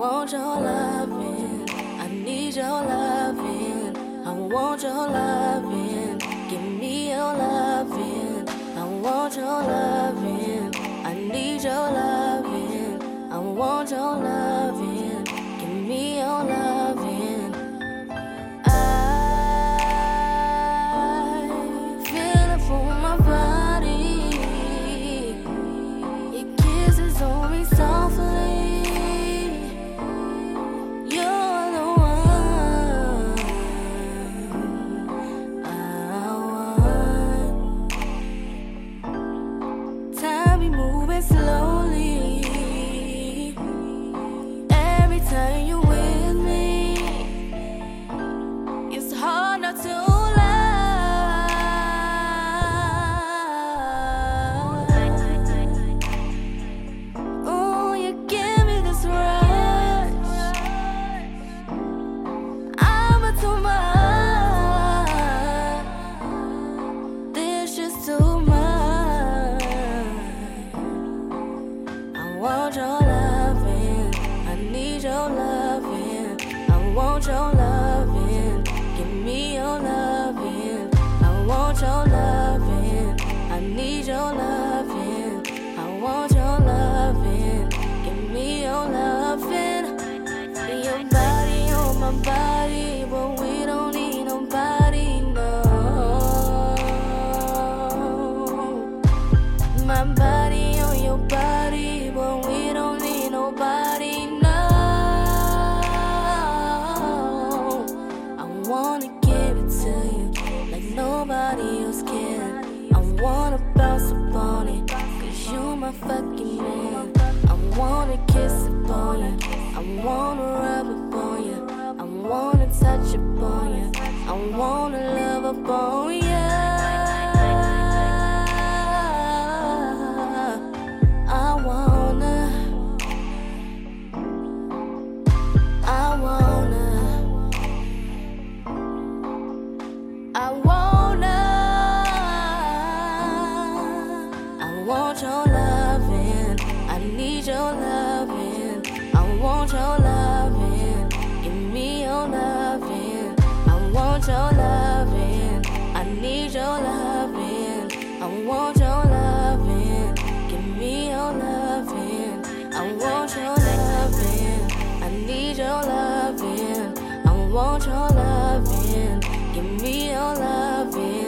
want your loving. I need your loving. I want your loving. I wanna bounce upon it, cause you my fucking man. I wanna kiss upon you, I wanna rub upon you, I wanna touch upon you, I wanna love upon you. Want your loving, I need your loving, I want your loving, give me your loving, I want your loving, I need your loving, I want your loving, give me your loving, I want your loving, I need your loving, I want your loving, give me your loving,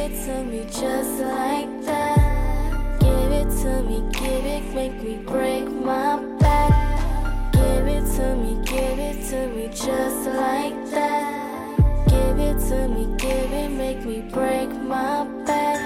it to me just like that. Give it to me, give it, make me break my back. Give it to me, give it to me just like that. Give it to me, give it, make me break my back.